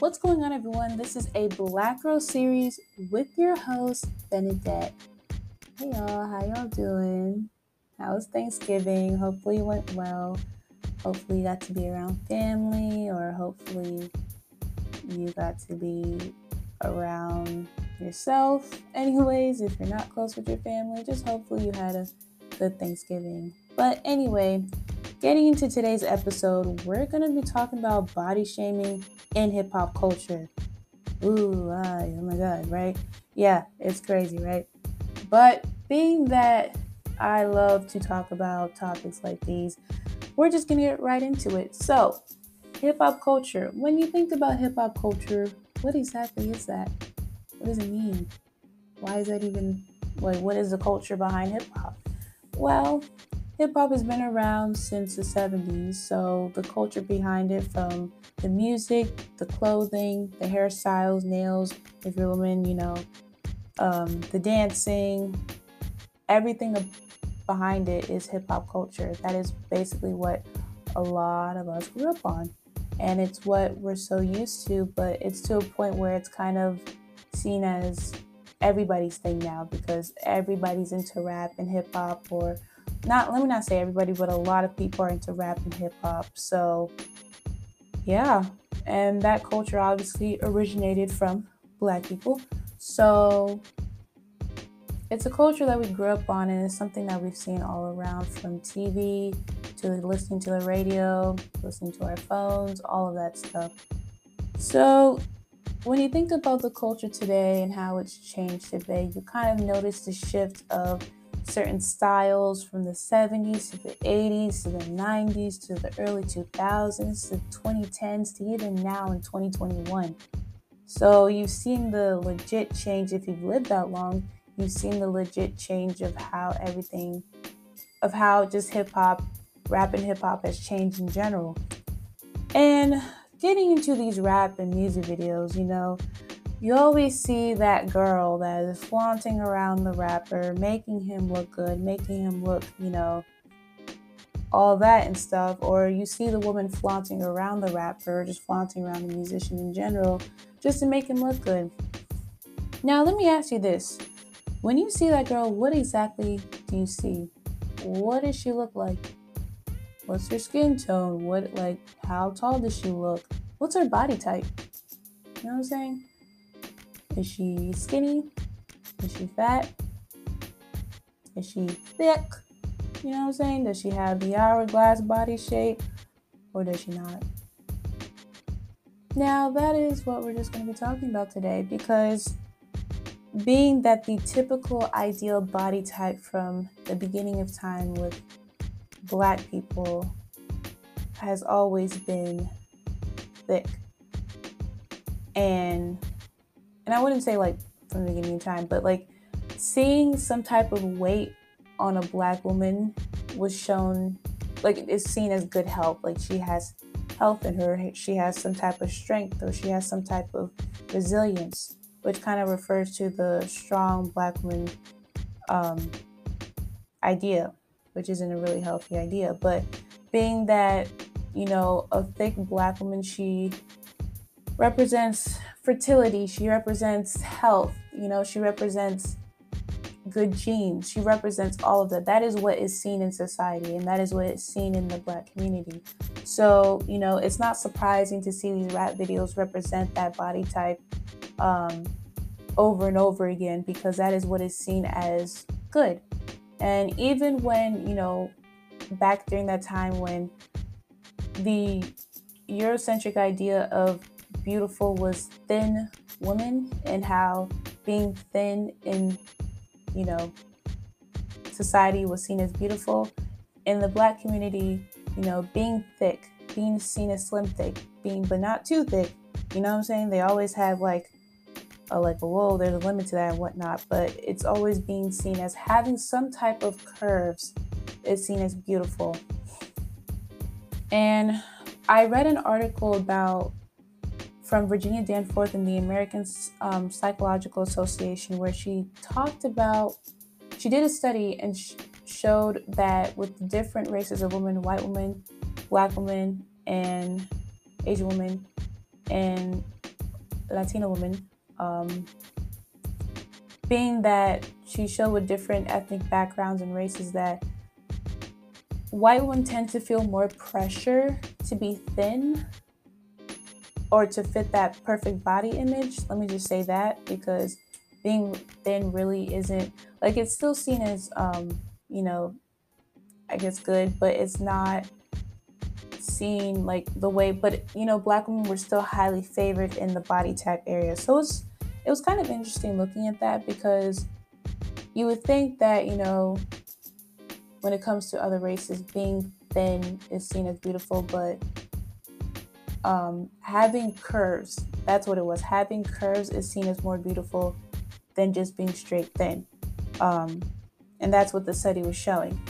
What's going on, everyone? This is a Black Girl series with your host, Benedette. Hey, y'all, how y'all doing? How was Thanksgiving? Hopefully, it went well. Hopefully, you got to be around family, or hopefully, you got to be around yourself. Anyways, if you're not close with your family, just hopefully you had a good Thanksgiving. But anyway, getting into today's episode, we're going to be talking about body shaming in hip hop culture. Ooh, ah, oh my God, right? Yeah, it's crazy, right? But being that I love to talk about topics like these, we're just gonna get right into it. So, hip hop culture. When you think about hip hop culture, what exactly is that? What does it mean? Why is that even like what is the culture behind hip hop? Well, hip hop has been around since the 70s, so the culture behind it from the music, the clothing, the hairstyles, nails, if you're a woman, you know, um, the dancing, everything behind it is hip hop culture. That is basically what a lot of us grew up on. And it's what we're so used to, but it's to a point where it's kind of seen as everybody's thing now because everybody's into rap and hip hop or not let me not say everybody, but a lot of people are into rap and hip hop. So, yeah, and that culture obviously originated from black people. So, it's a culture that we grew up on, and it's something that we've seen all around from TV to listening to the radio, listening to our phones, all of that stuff. So, when you think about the culture today and how it's changed today, you kind of notice the shift of certain styles from the 70s to the 80s to the 90s to the early 2000s to 2010s to even now in 2021. So you've seen the legit change if you've lived that long. You've seen the legit change of how everything, of how just hip hop, rap and hip hop has changed in general. And getting into these rap and music videos, you know, you always see that girl that is flaunting around the rapper, making him look good, making him look, you know, all that and stuff. Or you see the woman flaunting around the rapper, just flaunting around the musician in general, just to make him look good. Now, let me ask you this. When you see that girl, what exactly do you see? What does she look like? What's her skin tone? What, like, how tall does she look? What's her body type? You know what I'm saying? Is she skinny? Is she fat? Is she thick? You know what I'm saying? Does she have the hourglass body shape or does she not? Now, that is what we're just going to be talking about today because being that the typical ideal body type from the beginning of time with black people has always been thick and and I wouldn't say like from the beginning of time, but like seeing some type of weight on a black woman was shown like it's seen as good health. Like she has health in her, she has some type of strength or she has some type of resilience, which kind of refers to the strong black woman um, idea, which isn't a really healthy idea. But being that, you know, a thick black woman, she represents fertility, she represents health, you know, she represents good genes, she represents all of that. That is what is seen in society, and that is what is seen in the black community. So, you know, it's not surprising to see these rap videos represent that body type um, over and over again because that is what is seen as good. And even when, you know, back during that time when the Eurocentric idea of beautiful was thin women and how being thin in, you know, society was seen as beautiful. In the black community, you know, being thick, being seen as slim thick, being but not too thick, you know what I'm saying? They always have like a like, whoa, there's a limit to that and whatnot, but it's always being seen as having some type of curves is seen as beautiful. And I read an article about from Virginia Danforth in the American um, Psychological Association, where she talked about, she did a study and sh- showed that with different races of women, white women, black women, and Asian women, and Latina women, um, being that she showed with different ethnic backgrounds and races that white women tend to feel more pressure to be thin or to fit that perfect body image. Let me just say that because being thin really isn't like it's still seen as um, you know, I guess good, but it's not seen like the way but you know, black women were still highly favored in the body type area. So it's it was kind of interesting looking at that because you would think that, you know, when it comes to other races, being thin is seen as beautiful, but um, having curves, that's what it was. Having curves is seen as more beautiful than just being straight thin. Um, and that's what the study was showing.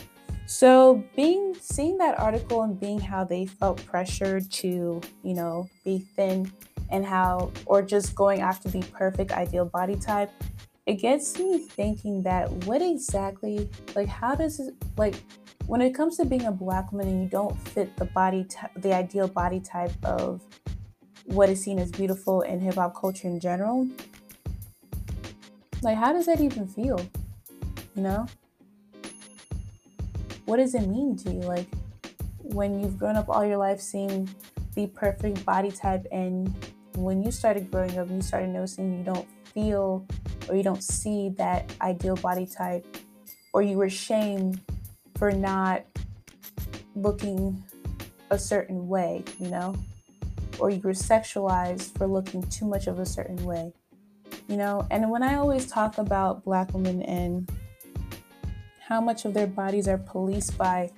So being seeing that article and being how they felt pressured to, you know, be thin and how or just going after the perfect ideal body type, it gets me thinking that what exactly like how does it like when it comes to being a black woman and you don't fit the body type, the ideal body type of what is seen as beautiful in hip hop culture in general, like how does that even feel? You know? What does it mean to you? Like when you've grown up all your life seeing the perfect body type and when you started growing up you started noticing you don't feel or you don't see that ideal body type or you were shamed for not looking a certain way, you know, or you were sexualized for looking too much of a certain way, you know. And when I always talk about black women and how much of their bodies are policed by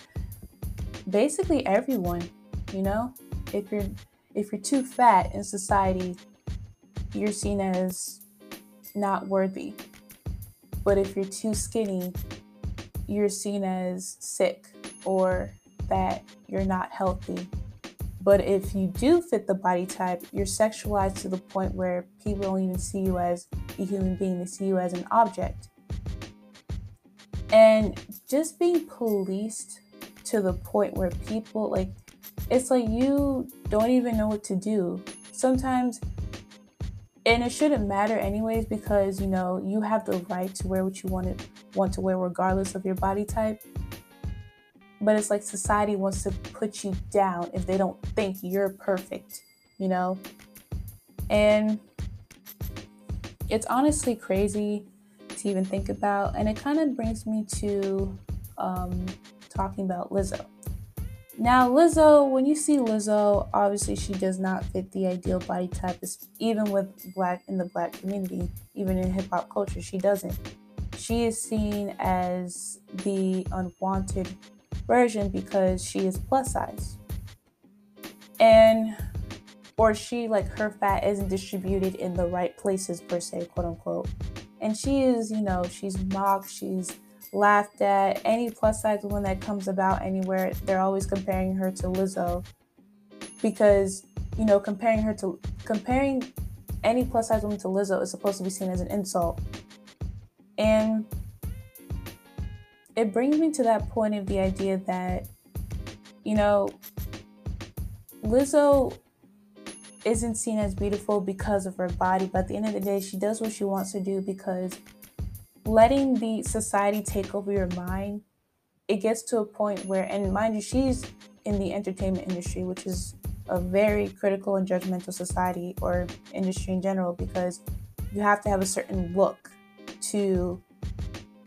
basically everyone, you know, if you're if you're too fat in society, you're seen as not worthy. But if you're too skinny, you're seen as sick or that you're not healthy. But if you do fit the body type, you're sexualized to the point where people don't even see you as a human being, they see you as an object. And just being policed to the point where people like it's like you don't even know what to do. Sometimes and it shouldn't matter anyways because you know you have the right to wear what you want to want to wear regardless of your body type. But it's like society wants to put you down if they don't think you're perfect you know? And it's honestly crazy to even think about and it kind of brings me to um, talking about lizzo now, Lizzo, when you see Lizzo, obviously she does not fit the ideal body type, even with black in the black community, even in hip hop culture, she doesn't. She is seen as the unwanted version because she is plus size. And or she like her fat isn't distributed in the right places per se, quote unquote. And she is, you know, she's mocked, she's laughed at. Any plus size woman that comes about anywhere, they're always comparing her to Lizzo because, you know, comparing her to comparing any plus size woman to Lizzo is supposed to be seen as an insult. And it brings me to that point of the idea that, you know, Lizzo isn't seen as beautiful because of her body, but at the end of the day, she does what she wants to do because letting the society take over your mind, it gets to a point where, and mind you, she's in the entertainment industry, which is a very critical and judgmental society or industry in general because you have to have a certain look to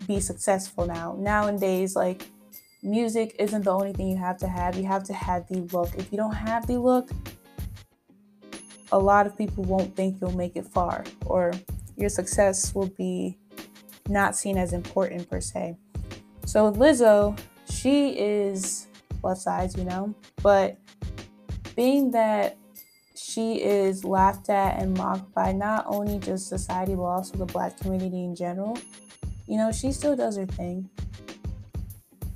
be successful now. Nowadays, like music isn't the only thing you have to have. You have to have the look. If you don't have the look, a lot of people won't think you'll make it far or your success will be not seen as important per se. So Lizzo, she is plus size, you know, but being that she is laughed at and mocked by not only just society but also the black community in general, you know, she still does her thing.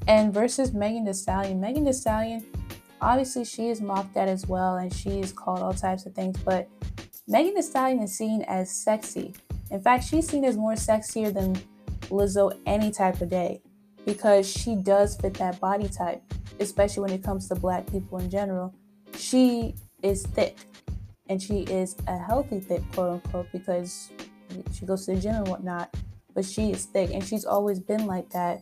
And versus Megan Thee Stallion, Megan Thee Stallion, obviously she is mocked at as well and she is called all types of things, but Megan Thee Stallion is seen as sexy. In fact, she's seen as more sexier than Lizzo any type of day because she does fit that body type, especially when it comes to black people in general. She is thick. and she is a healthy thick, quote unquote, because she goes to the gym and whatnot. But she is thick, and she's always been like that,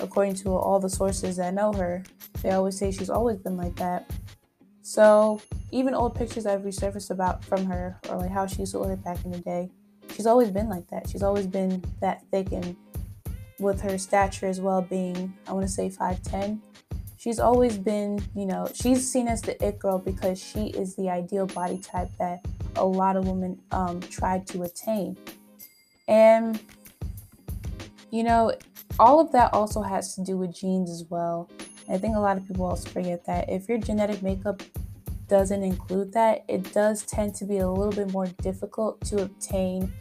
according to all the sources that know her. They always say she's always been like that. So even old pictures I've resurfaced about from her, or like how she used to look back in the day, she's always been like that. She's always been that thick, and with her stature as well being, I want to say 5'10, she's always been, you know, she's seen as the it girl because she is the ideal body type that a lot of women um, tried to attain. And, you know, all of that also has to do with genes as well. I think a lot of people also forget that if your genetic makeup doesn't include that, it does tend to be a little bit more difficult to obtain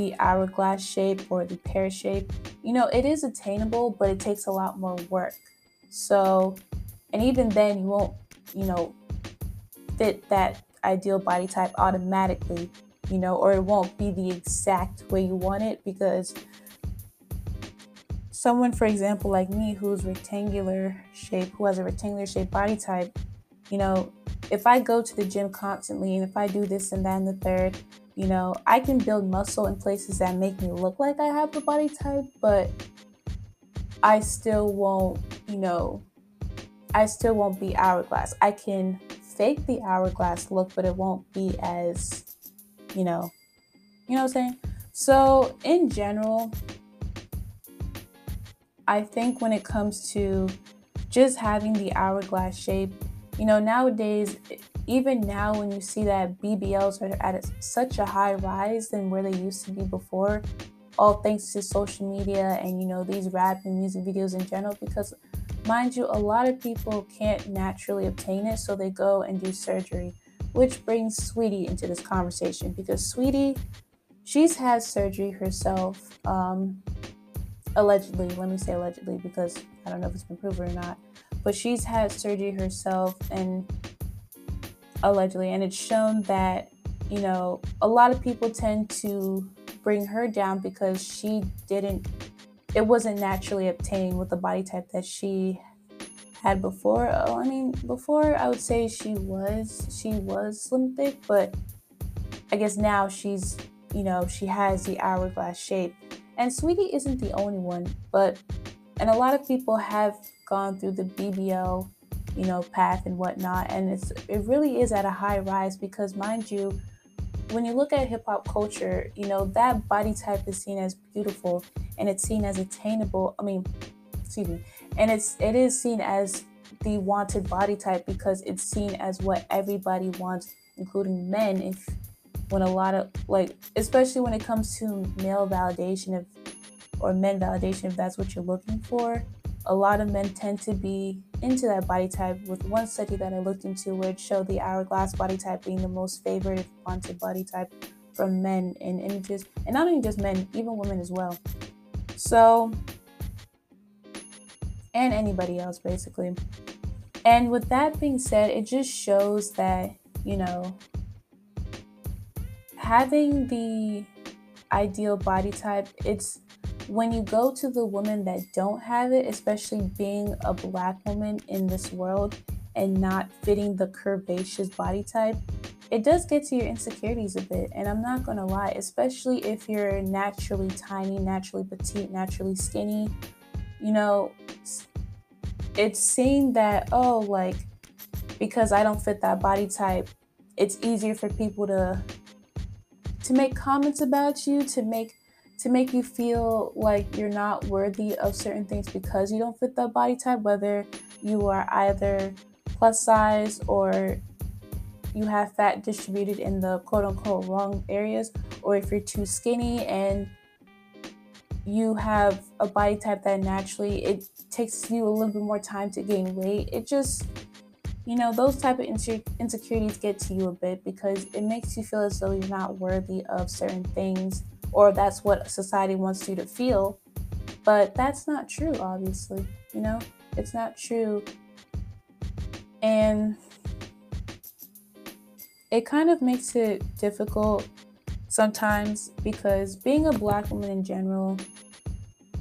the hourglass shape or the pear shape. You know, it is attainable, but it takes a lot more work. So, and even then, you won't, you know, fit that ideal body type automatically, you know, or it won't be the exact way you want it because someone, for example, like me, who's rectangular shape, who has a rectangular shape body type, you know, if I go to the gym constantly and if I do this and that and the third, you know, I can build muscle in places that make me look like I have the body type, but I still won't you know, I still won't be hourglass. I can fake the hourglass look, but it won't be as, you know, you know what I'm saying? So, in general, I think when it comes to just having the hourglass shape, you know, nowadays, even now when you see that BBLs are at such a high rise than where they used to be before, all thanks to social media and, you know, these rap and music videos in general, because Mind you, a lot of people can't naturally obtain it, so they go and do surgery, which brings Saweetie into this conversation because Saweetie, she's had surgery herself, um, allegedly. Let me say allegedly because I don't know if it's been proven or not, but she's had surgery herself and allegedly, and it's shown that you know a lot of people tend to bring her down because she didn't it wasn't naturally obtained with the body type that she had before. Oh, I mean, before I would say she was she was slim thick, but I guess now she's you know she has the hourglass shape. And Saweetie isn't the only one, but and a lot of people have gone through the BBL, you know, path and whatnot, and it's it really is at a high rise because mind you, when you look at hip hop culture, you know, that body type is seen as beautiful and it's seen as attainable. I mean, excuse me, and it's it is seen as the wanted body type because it's seen as what everybody wants, including men. If when a lot of like, especially when it comes to male validation, if or men validation, if that's what you're looking for, a lot of men tend to be into that body type with one study that I looked into where it showed the hourglass body type being the most favored wanted body type from men in images and not only just men even women as well. So and anybody else basically. And with that being said it just shows that you know having the ideal body type it's when you go to the women that don't have it, especially being a black woman in this world and not fitting the curvaceous body type, it does get to your insecurities a bit. And I'm not gonna lie, especially if you're naturally tiny, naturally petite, naturally skinny, you know, it's seeing that, oh, like, because I don't fit that body type, it's easier for people to to make comments about you, to make to make you feel like you're not worthy of certain things because you don't fit that body type, whether you are either plus size or you have fat distributed in the quote unquote wrong areas, or if you're too skinny and you have a body type that naturally it takes you a little bit more time to gain weight. It just you know those type of insecurities get to you a bit because it makes you feel as though you're not worthy of certain things or that's what society wants you to feel. But that's not true, obviously. You know, it's not true. And it kind of makes it difficult sometimes because being a black woman in general,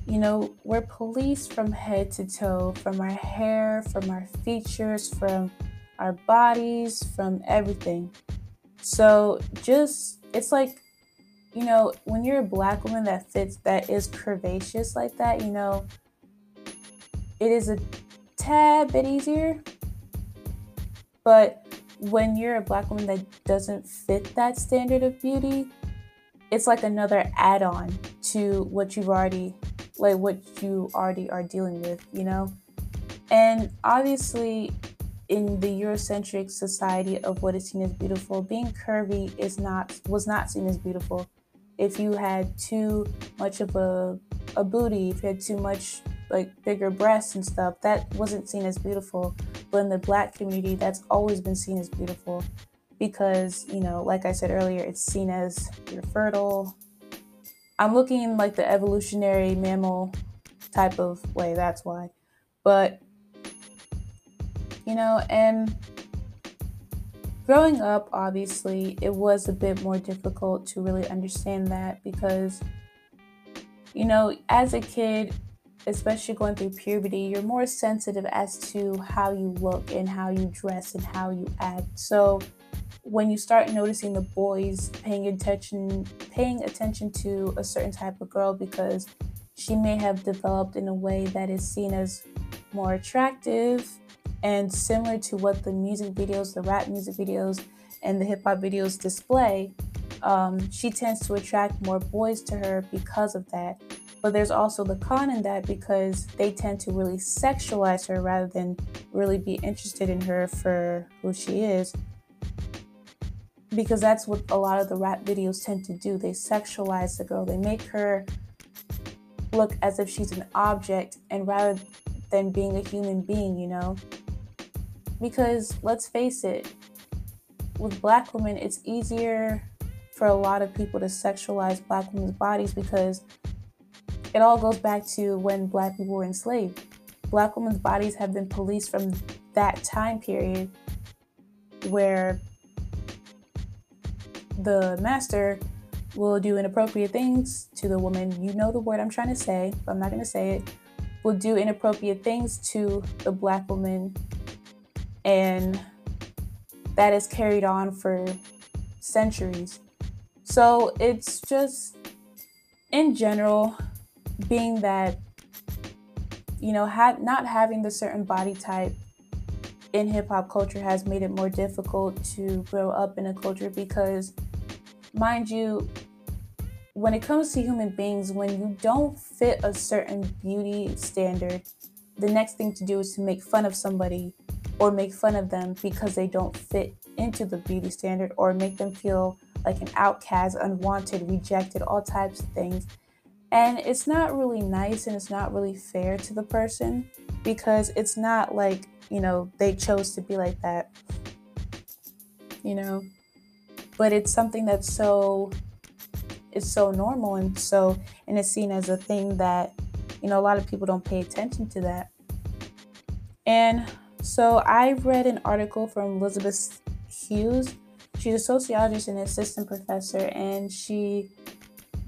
you know, we're policed from head to toe, from our hair, from our features, from our bodies, from everything. So just it's like you know, when you're a black woman that fits that is curvaceous like that, you know, it is a tad bit easier. But when you're a black woman that doesn't fit that standard of beauty, it's like another add-on to what you've already like what you already are dealing with, you know? And obviously in the Eurocentric society of what is seen as beautiful, being curvy is not was not seen as beautiful. If you had too much of a a booty, if you had too much like bigger breasts and stuff, that wasn't seen as beautiful. But in the black community, that's always been seen as beautiful because, you know, like I said earlier, it's seen as you're fertile. I'm looking like the evolutionary mammal type of way, that's why. But, you know, and growing up, obviously, it was a bit more difficult to really understand that because, you know, as a kid, especially going through puberty, you're more sensitive as to how you look and how you dress and how you act. So when you start noticing the boys paying attention paying attention to a certain type of girl because she may have developed in a way that is seen as more attractive and similar to what the music videos, the rap music videos, and the hip hop videos display, um, she tends to attract more boys to her because of that. But there's also the con in that because they tend to really sexualize her rather than really be interested in her for who she is. Because that's what a lot of the rap videos tend to do. They sexualize the girl, they make her look as if she's an object and rather than being a human being, you know? Because let's face it, with black women, it's easier for a lot of people to sexualize black women's bodies because it all goes back to when black people were enslaved. Black women's bodies have been policed from that time period where the master will do inappropriate things to the woman. You know the word I'm trying to say, but I'm not going to say it. Will do inappropriate things to the black woman, and that is carried on for centuries. So it's just, in general, being that you know ha- not having the certain body type in hip hop culture has made it more difficult to grow up in a culture because mind you when it comes to human beings when you don't fit a certain beauty standard the next thing to do is to make fun of somebody or make fun of them because they don't fit into the beauty standard or make them feel like an outcast unwanted rejected all types of things and it's not really nice and it's not really fair to the person because it's not like, you know, they chose to be like that, you know, but it's something that's so, it's so normal and so, and it's seen as a thing that, you know, a lot of people don't pay attention to that. And so I read an article from Elizabeth Hughes. She's a sociologist and assistant professor, and she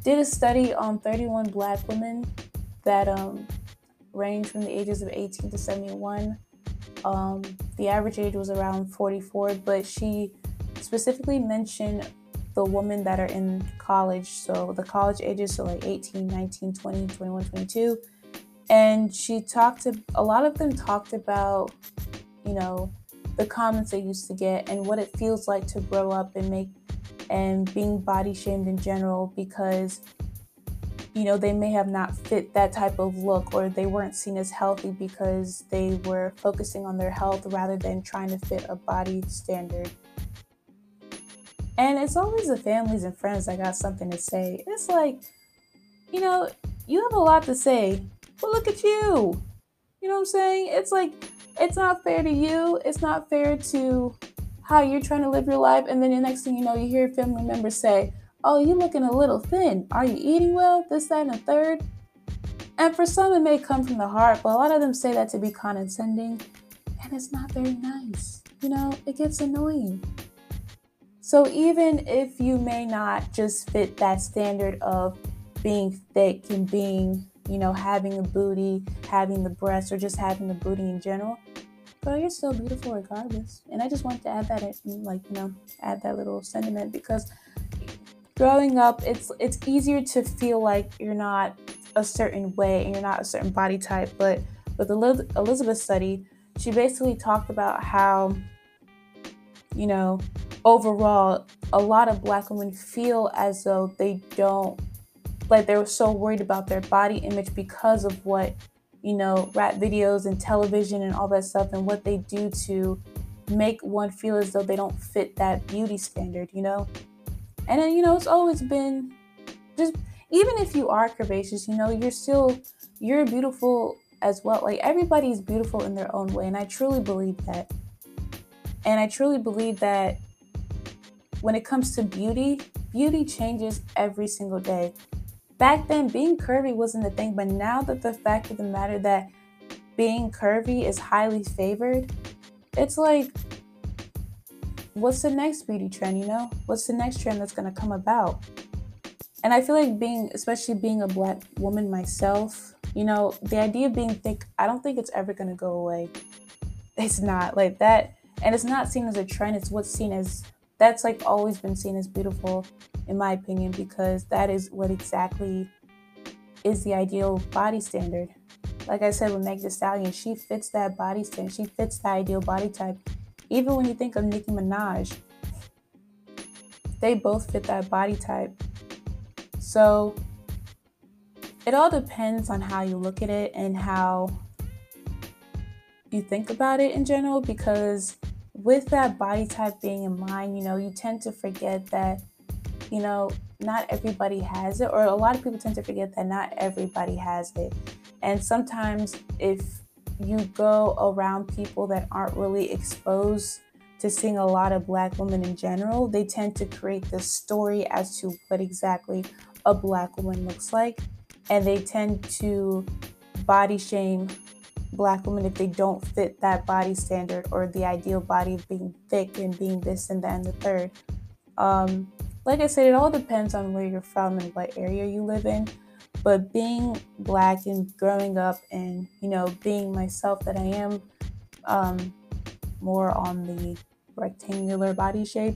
did a study on 31 black women that um, range from the ages of 18 to 71. Um, the average age was around 44, but she specifically mentioned the women that are in college. So the college ages, so like 18, 19, 20, 21, 22. And she talked to a lot of them talked about, you know, the comments they used to get and what it feels like to grow up and make and being body shamed in general because you know they may have not fit that type of look or they weren't seen as healthy because they were focusing on their health rather than trying to fit a body standard. And it's always the families and friends that got something to say. It's like you know you have a lot to say but look at you you know what i'm saying it's like it's not fair to you it's not fair to how you're trying to live your life, and then the next thing you know, you hear family members say, Oh, you're looking a little thin. Are you eating well? This, that, and a third. And for some, it may come from the heart, but a lot of them say that to be condescending, and it's not very nice. You know, it gets annoying. So even if you may not just fit that standard of being thick and being, you know, having a booty, having the breasts, or just having the booty in general, girl, you're still beautiful regardless. And I just wanted to add that, like, you know, add that little sentiment because growing up, it's it's easier to feel like you're not a certain way and you're not a certain body type. But with the Elizabeth study, she basically talked about how, you know, overall, a lot of black women feel as though they don't, like they're so worried about their body image because of what, you know, rap videos and television and all that stuff and what they do to make one feel as though they don't fit that beauty standard, you know? And then, you know, it's always been just, even if you are curvaceous, you know, you're still, you're beautiful as well. Like everybody's beautiful in their own way. And I truly believe that. And I truly believe that when it comes to beauty, beauty changes every single day. Back then, being curvy wasn't the thing, but now that the fact of the matter that being curvy is highly favored, it's like, what's the next beauty trend, you know? What's the next trend that's gonna come about? And I feel like being, especially being a black woman myself, you know, the idea of being thick, I don't think it's ever gonna go away. It's not like that. And it's not seen as a trend, it's what's seen as that's like always been seen as beautiful in my opinion because that is what exactly is the ideal body standard. Like I said with Meg Thee Stallion, she fits that body standard. She fits the ideal body type. Even when you think of Nicki Minaj, they both fit that body type. So it all depends on how you look at it and how you think about it in general because with that body type being in mind, you know, you tend to forget that, you know, not everybody has it, or a lot of people tend to forget that not everybody has it. And sometimes if you go around people that aren't really exposed to seeing a lot of black women in general, they tend to create this story as to what exactly a black woman looks like. And they tend to body shame black women if they don't fit that body standard or the ideal body of being thick and being this and that and the third. Um, like I said, it all depends on where you're from and what area you live in. But being black and growing up and, you know, being myself that I am um, more on the rectangular body shape,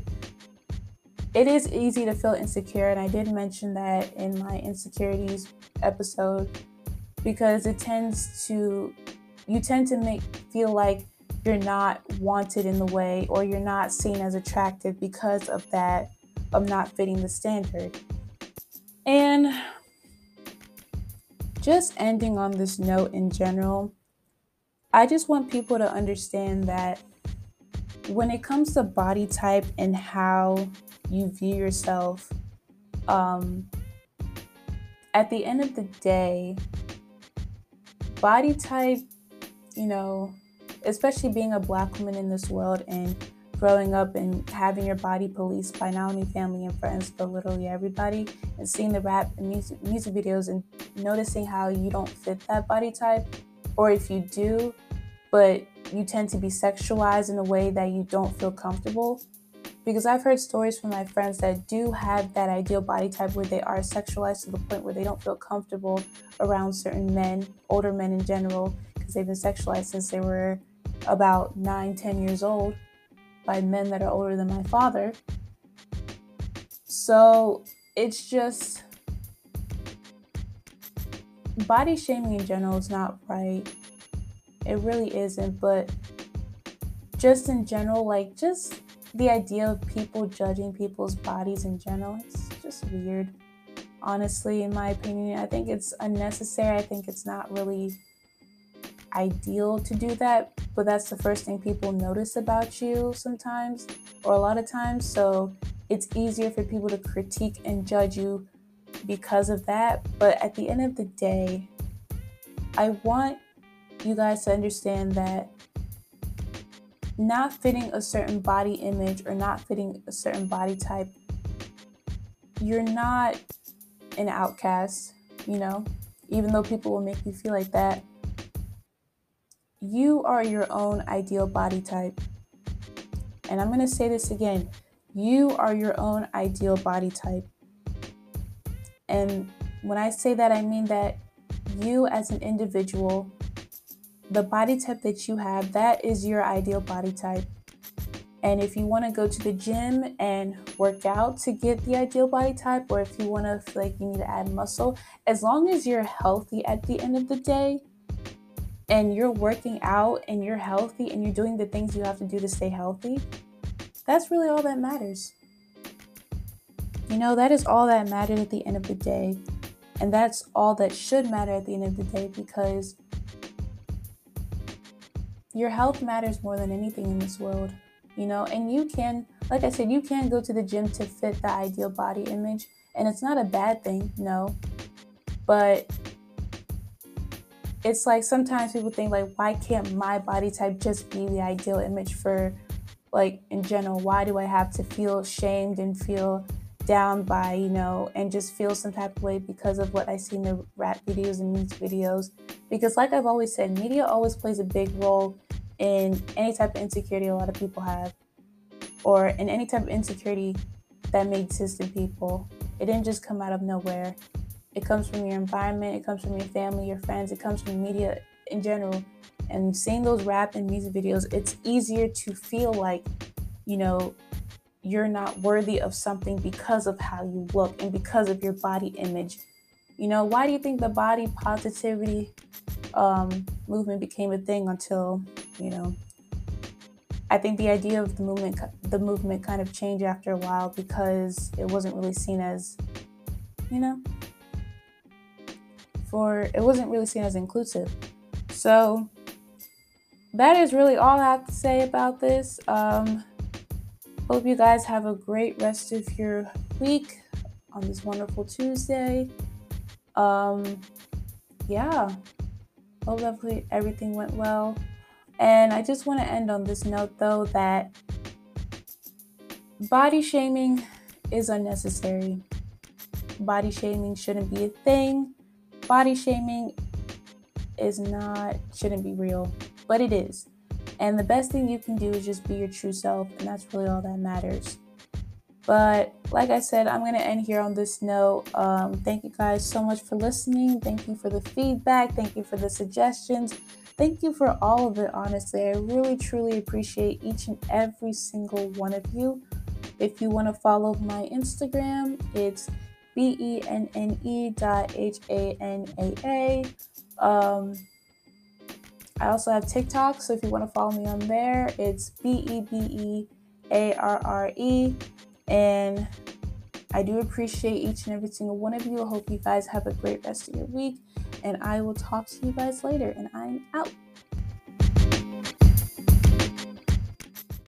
it is easy to feel insecure. And I did mention that in my insecurities episode because it tends to you tend to make feel like you're not wanted in the way or you're not seen as attractive because of that of not fitting the standard. And just ending on this note in general, I just want people to understand that when it comes to body type and how you view yourself, um, at the end of the day, body type you know, especially being a black woman in this world and growing up and having your body policed by not only family and friends, but literally everybody, and seeing the rap and music, music videos and noticing how you don't fit that body type, or if you do, but you tend to be sexualized in a way that you don't feel comfortable. Because I've heard stories from my friends that do have that ideal body type where they are sexualized to the point where they don't feel comfortable around certain men, older men in general, because they've been sexualized since they were about nine, ten years old by men that are older than my father. So it's just body shaming in general is not right. It really isn't, but just in general, like just the idea of people judging people's bodies in general, it's just weird. Honestly, in my opinion, I think it's unnecessary. I think it's not really ideal to do that, but that's the first thing people notice about you sometimes, or a lot of times. So it's easier for people to critique and judge you because of that. But at the end of the day, I want you guys to understand that not fitting a certain body image or not fitting a certain body type, you're not an outcast, you know, even though people will make you feel like that you are your own ideal body type. And I'm going to say this again you are your own ideal body type. And when I say that, I mean that you as an individual the body type that you have, that is your ideal body type. And if you want to go to the gym and work out to get the ideal body type, or if you want to feel like you need to add muscle, as long as you're healthy at the end of the day and you're working out and you're healthy and you're doing the things you have to do to stay healthy, that's really all that matters. You know, that is all that matters at the end of the day. And that's all that should matter at the end of the day because your health matters more than anything in this world, you know. And you can, like I said, you can go to the gym to fit the ideal body image, and it's not a bad thing, no. But it's like sometimes people think like why can't my body type just be the ideal image for like in general why do i have to feel shamed and feel down by, you know, and just feel some type of way because of what I see in the rap videos and music videos. Because, like I've always said, media always plays a big role in any type of insecurity a lot of people have, or in any type of insecurity that may exist in people. It didn't just come out of nowhere. It comes from your environment, it comes from your family, your friends, it comes from media in general. And seeing those rap and music videos, it's easier to feel like, you know, you're not worthy of something because of how you look and because of your body image. You know, why do you think the body positivity um, movement became a thing until, you know, I think the idea of the movement the movement kind of changed after a while because it wasn't really seen as, you know, for it wasn't really seen as inclusive. So that is really all I have to say about this. Um, Hope you guys have a great rest of your week on this wonderful Tuesday. Um, yeah, hope hopefully everything went well. And I just want to end on this note though that body shaming is unnecessary. Body shaming shouldn't be a thing. Body shaming is not, shouldn't be real, but it is. And the best thing you can do is just be your true self, and that's really all that matters. But like I said, I'm going to end here on this note. Um, thank you guys so much for listening. Thank you for the feedback. Thank you for the suggestions. Thank you for all of it, honestly. I really, truly appreciate each and every single one of you. If you want to follow my Instagram, it's B E N N E dot H A N A A. Um, I also have TikTok, so if you want to follow me on there, it's B E B E A R R E. And I do appreciate each and every single one of you. I hope you guys have a great rest of your week, and I will talk to you guys later. And I'm out.